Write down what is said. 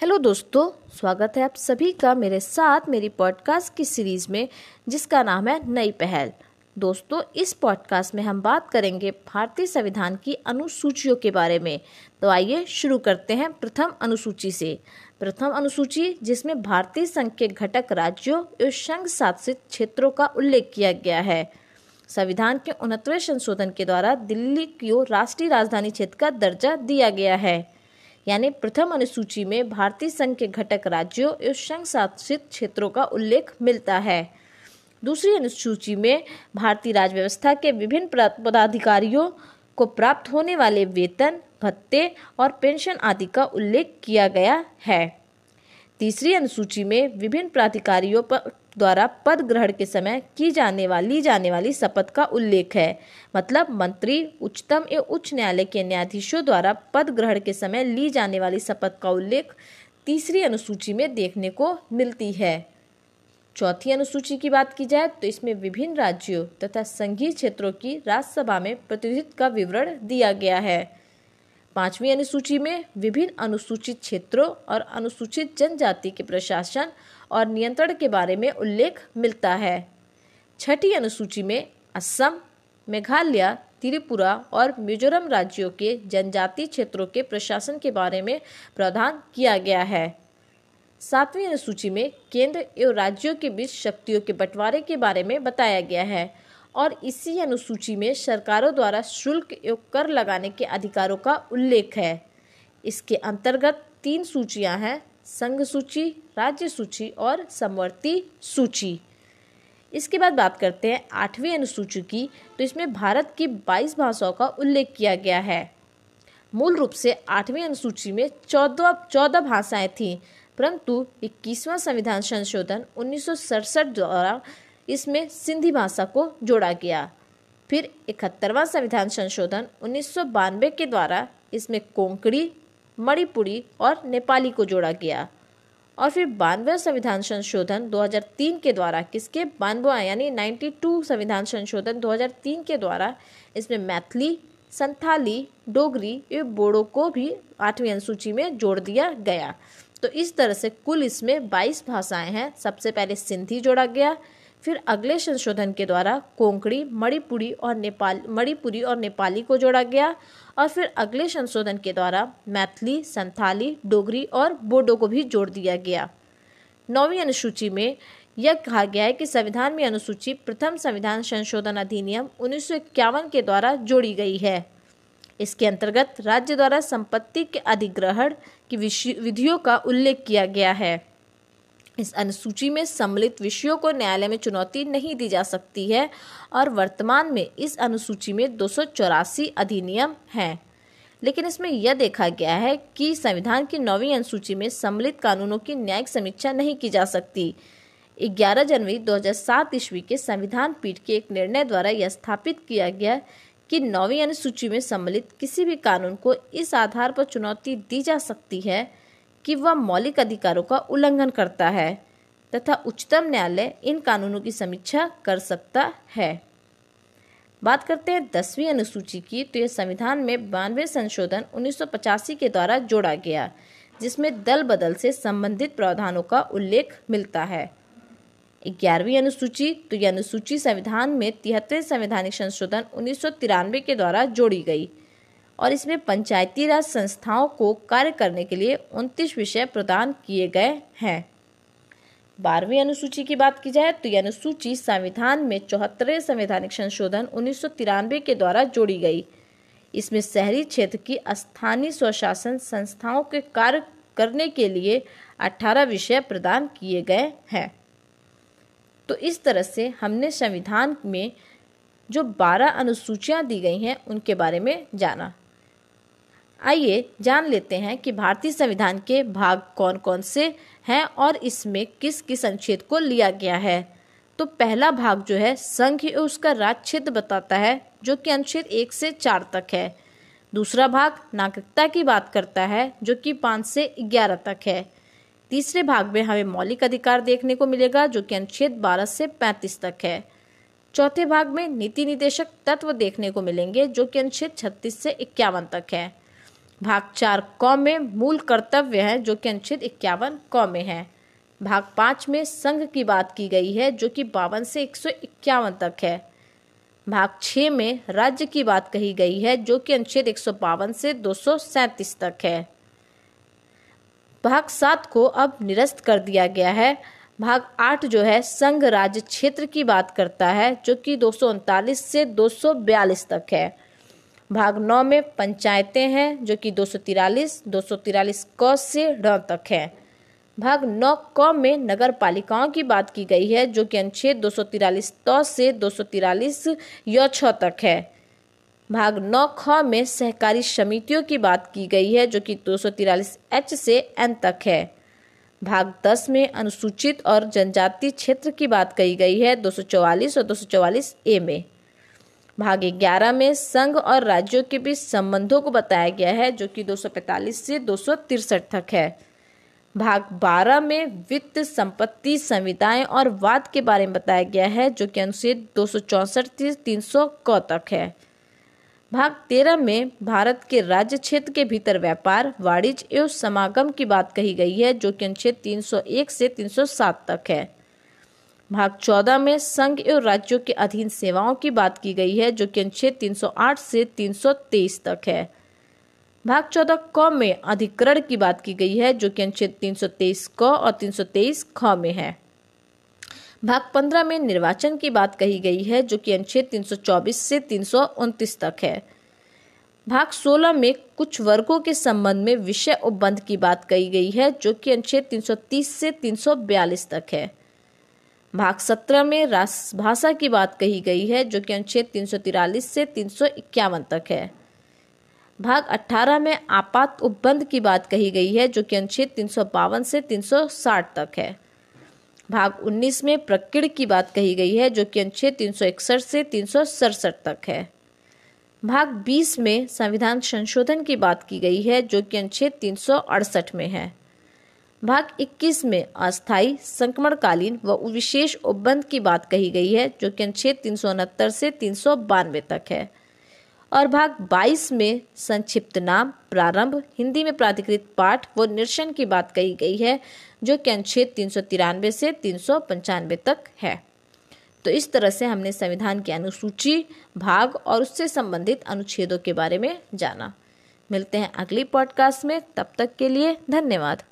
Hello दोस्तों, स्वागत है आप सभी का मेरे साथ मेरी पॉडकास्ट की सीरीज़ में, जिसका नाम है नई पहल। दोस्तों, इस पॉडकास्ट में हम बात करेंगे भारतीय संविधान की अनुसूचियों के बारे में। तो आइए शुरू करते हैं प्रथम अनुसूची से। प्रथम अनुसूची, जिसमें भारतीय संघ के घटक राज्यों एवं संघ शासित क्षेत्रों का उल्लेख किया गया है। संविधान के उनहत्तवें संशोधन के द्वारा दिल्ली को राष्ट्रीय राजधानी क्षेत्र का दर्जा दिया गया है। यानी प्रथम अनुसूची में भारतीय संघ के घटक राज्यों एवं संघ शासित क्षेत्रों का उल्लेख मिलता है। दूसरी अनुसूची में भारतीय राज व्यवस्था के विभिन्न पदाधिकारियों को प्राप्त होने वाले वेतन, भत्ते और पेंशन आदि का उल्लेख किया गया है। तीसरी अनुसूची में विभिन्न प्राधिकारियों पर द्वारा पद ग्रहण के समय की जाने वाली जाने वाली शपथ का उल्लेख है। मतलब मंत्री, उच्चतम एवं उच्च न्यायालय के न्यायाधीशों द्वारा पद ग्रहण के समय ली जाने वाली शपथ का उल्लेख तीसरी अनुसूची में देखने को मिलती है। चौथी अनुसूची की बात की जाए तो इसमें विभिन्न राज्यों तथा संघीय क्षेत्रों की राज्यसभा में प्रतिनिधित्व का विवरण दिया गया है। पांचवी अनुसूची में विभिन्न अनुसूचित क्षेत्रों और अनुसूचित जनजाति के प्रशासन और नियंत्रण के बारे में उल्लेख मिलता है। छठी अनुसूची में असम, मेघालय, त्रिपुरा और मिजोरम राज्यों के जनजातीय क्षेत्रों के प्रशासन के बारे में प्रावधान किया गया है। सातवीं अनुसूची में केंद्र एवं राज्यों के बीच शक्तियों के बंटवारे के बारे में बताया गया है। और इसी अनुसूची में सरकारों द्वारा शुल्क एवं कर लगाने के अधिकारों का उल्लेख है। इसके अंतर्गत तीन सूचियाँ हैं, संघ सूची, राज्य सूची और समवर्ती सूची। इसके बाद बात करते हैं आठवीं अनुसूची की तो इसमें भारत की 22 भाषाओं का उल्लेख किया गया है। मूल रूप से आठवीं अनुसूची में चौदह चौदह भाषाएँ थीं, परंतु इक्कीसवां संविधान संशोधन उन्नीस सौ सड़सठ द्वारा इसमें सिंधी भाषा को जोड़ा गया। फिर इकहत्तरवां संविधान संशोधन उन्नीस सौ बानवे के द्वारा इसमें कोंकणी, मणिपुरी और नेपाली को जोड़ा गया। और फिर बानवे संविधान संशोधन 2003 के द्वारा किसके बानवा यानी 92 संविधान संशोधन 2003 के द्वारा इसमें मैथिली, संथाली, डोगरी एवं बोडो को भी आठवीं अनुसूची में जोड़ दिया गया। तो इस तरह से कुल इसमें 22 भाषाएँ हैं। सबसे पहले सिंधी जोड़ा गया फिर अगले संशोधन के द्वारा कोंकणी, मणिपुरी और नेपाल, मणिपुरी और नेपाली को जोड़ा गया और फिर अगले संशोधन के द्वारा मैथिली, संथाली, डोगरी और बोडो को भी जोड़ दिया गया। नौवीं अनुसूची में यह कहा गया है कि संविधान में अनुसूची प्रथम संविधान संशोधन अधिनियम उन्नीस सौ इक्यावन के द्वारा जोड़ी गई है। इसके अंतर्गत राज्य द्वारा संपत्ति के अधिग्रहण की विधियों का उल्लेख किया गया है। इस अनुसूची में सम्मिलित विषयों को न्यायालय में चुनौती नहीं दी जा सकती है और वर्तमान में इस अनुसूची में दो सौ चौरासी अधिनियम हैं। लेकिन इसमें यह देखा गया है कि संविधान की नौवीं अनुसूची में सम्मिलित कानूनों की न्यायिक समीक्षा नहीं की जा सकती। 11 जनवरी 2007 ईस्वी के संविधान पीठ के एक निर्णय द्वारा यह स्थापित किया गया कि नौवीं अनुसूची में सम्मिलित किसी भी कानून को इस आधार पर चुनौती दी जा सकती है कि वह मौलिक अधिकारों का उल्लंघन करता है तथा उच्चतम न्यायालय इन कानूनों की समीक्षा कर सकता है। बात करते हैं दसवीं अनुसूची की तो यह संविधान में बानवे संशोधन उन्नीस सौ पचासी के द्वारा जोड़ा गया, जिसमें दल बदल से संबंधित प्रावधानों का उल्लेख मिलता है। ग्यारहवीं अनुसूची तो यह अनुसूची संविधान में तिहत्तरवें संवैधानिक संशोधन उन्नीस सौ तिरानवे के द्वारा जोड़ी गई और इसमें पंचायती राज संस्थाओं को कार्य करने के लिए उनतीस विषय प्रदान किए गए हैं। बारहवीं अनुसूची की बात की जाए तो यह अनुसूची संविधान में चौहत्तरवें संवैधानिक संशोधन उन्नीस सौ तिरानवे के द्वारा जोड़ी गई। इसमें शहरी क्षेत्र की स्थानीय स्वशासन संस्थाओं के कार्य करने के लिए 18 विषय प्रदान किए गए हैं। तो इस तरह से हमने संविधान में जो 12 अनुसूचियाँ दी गई हैं, उनके बारे में जाना। आइए जान लेते हैं कि भारतीय संविधान के भाग कौन कौन से हैं और इसमें किस किस अनुच्छेद को लिया गया है। तो पहला भाग जो है, संघ उसका राज क्षेत्र बताता है, जो कि अनुच्छेद एक से चार तक है। दूसरा भाग नागरिकता की बात करता है, जो कि पाँच से ग्यारह तक है। तीसरे भाग में हमें मौलिक अधिकार देखने को मिलेगा, जो कि अनुच्छेद बारह से पैंतीस तक है। चौथे भाग में नीति निदेशक तत्व देखने को मिलेंगे, जो कि अनुच्छेद छत्तीस से इक्यावन तक है। भाग चार क में मूल कर्तव्य है, जो कि अनुच्छेद इक्यावन क में है। भाग पाँच में संघ की बात की गई है, जो कि बावन से एक सौ इक्यावन तक है। भाग छ में राज्य की बात कही गई है, जो कि अनुच्छेद एक सौ बावन से दो सौ सैंतीस तक है। भाग सात को अब निरस्त कर दिया गया है। भाग आठ जो है, संघ राज्य क्षेत्र की बात करता है, जो कि दो सौ उनतालीस से दो सौ बयालीस तक है। भाग नौ में पंचायतें हैं, जो कि दो सौ तिरालीस, दो सौ तिरालीस क से ढ तक है। भाग नौ क में नगर पालिकाओं की बात की गई है, जो कि अनुच्छेद दो सौ तिरालीस त से दो सौ तिरालीस य छ तक है। भाग नौ ख में सहकारी समितियों की बात की गई है, जो कि दो सौ तिरालीस एच से एन तक है। भाग दस में अनुसूचित और जनजाति क्षेत्र की बात कही गई है, दो सौ चौवालीस और दो सौ चौवालीस ए में। भाग ग्यारह में संघ और राज्यों के बीच संबंधों को बताया गया है, जो कि 245 से दो तक है। भाग 12 में वित्त संपत्ति संविदाएँ और वाद के बारे में बताया गया है, जो कि अनुच्छेद दो से तीन सौ क तक है। भाग 13 में भारत के राज्य क्षेत्र के भीतर व्यापार, वाणिज्य एवं समागम की बात कही गई है, जो कि अनुच्छेद 301 से 307 तक है। भाग 14 में संघ एवं राज्यों के अधीन सेवाओं की बात की गई है, जो कि अनुच्छेद 308 से 323 तक है। भाग 14 क में अधिकरण की बात की गई है, जो कि अनुच्छेद 323 क और 323 ख में है। भाग 15 में निर्वाचन की बात कही गई है, जो कि अनुच्छेद 324 से तीन सौ उनतीस तक है। भाग 16 में कुछ वर्गों के संबंध में विषय उपबंध की बात कही गई है, जो कि अनुच्छेद 330 से 342 तक है। भाग 17 में राजभाषा की बात कही गई है, जो कि अनुच्छेद तीन से तीन सौ इक्यावन तक है। भाग 18 में आपात उपबंध की बात कही गई है, जो कि अनुच्छेद तीन सौ बावन से 360 तक है। भाग 19 में प्रकृति की बात कही गई है, जो कि अनुच्छेद तीन सौ इकसठ से तीन सौ सड़सठ तक है। भाग 20 में संविधान संशोधन की बात की गई है, जो कि अनुच्छेद तीन सौ अड़सठ में है। भाग 21 में अस्थायी संक्रमणकालीन व विशेष उपबंध की बात कही गई है, जो कि अनुच्छेद तीन सौ उनहत्तर से तीन सौ बानवे तक है। और भाग 22 में संक्षिप्त नाम, प्रारंभ, हिंदी में प्राधिकृत पाठ व निरसन की बात कही गई है, जो कि अनुच्छेद तीन सौ तिरानवे से तीन सौ पंचानबे तक है। तो इस तरह से हमने संविधान की अनुसूची, भाग और उससे संबंधित अनुच्छेदों के बारे में जाना। मिलते हैं अगली पॉडकास्ट में, तब तक के लिए धन्यवाद।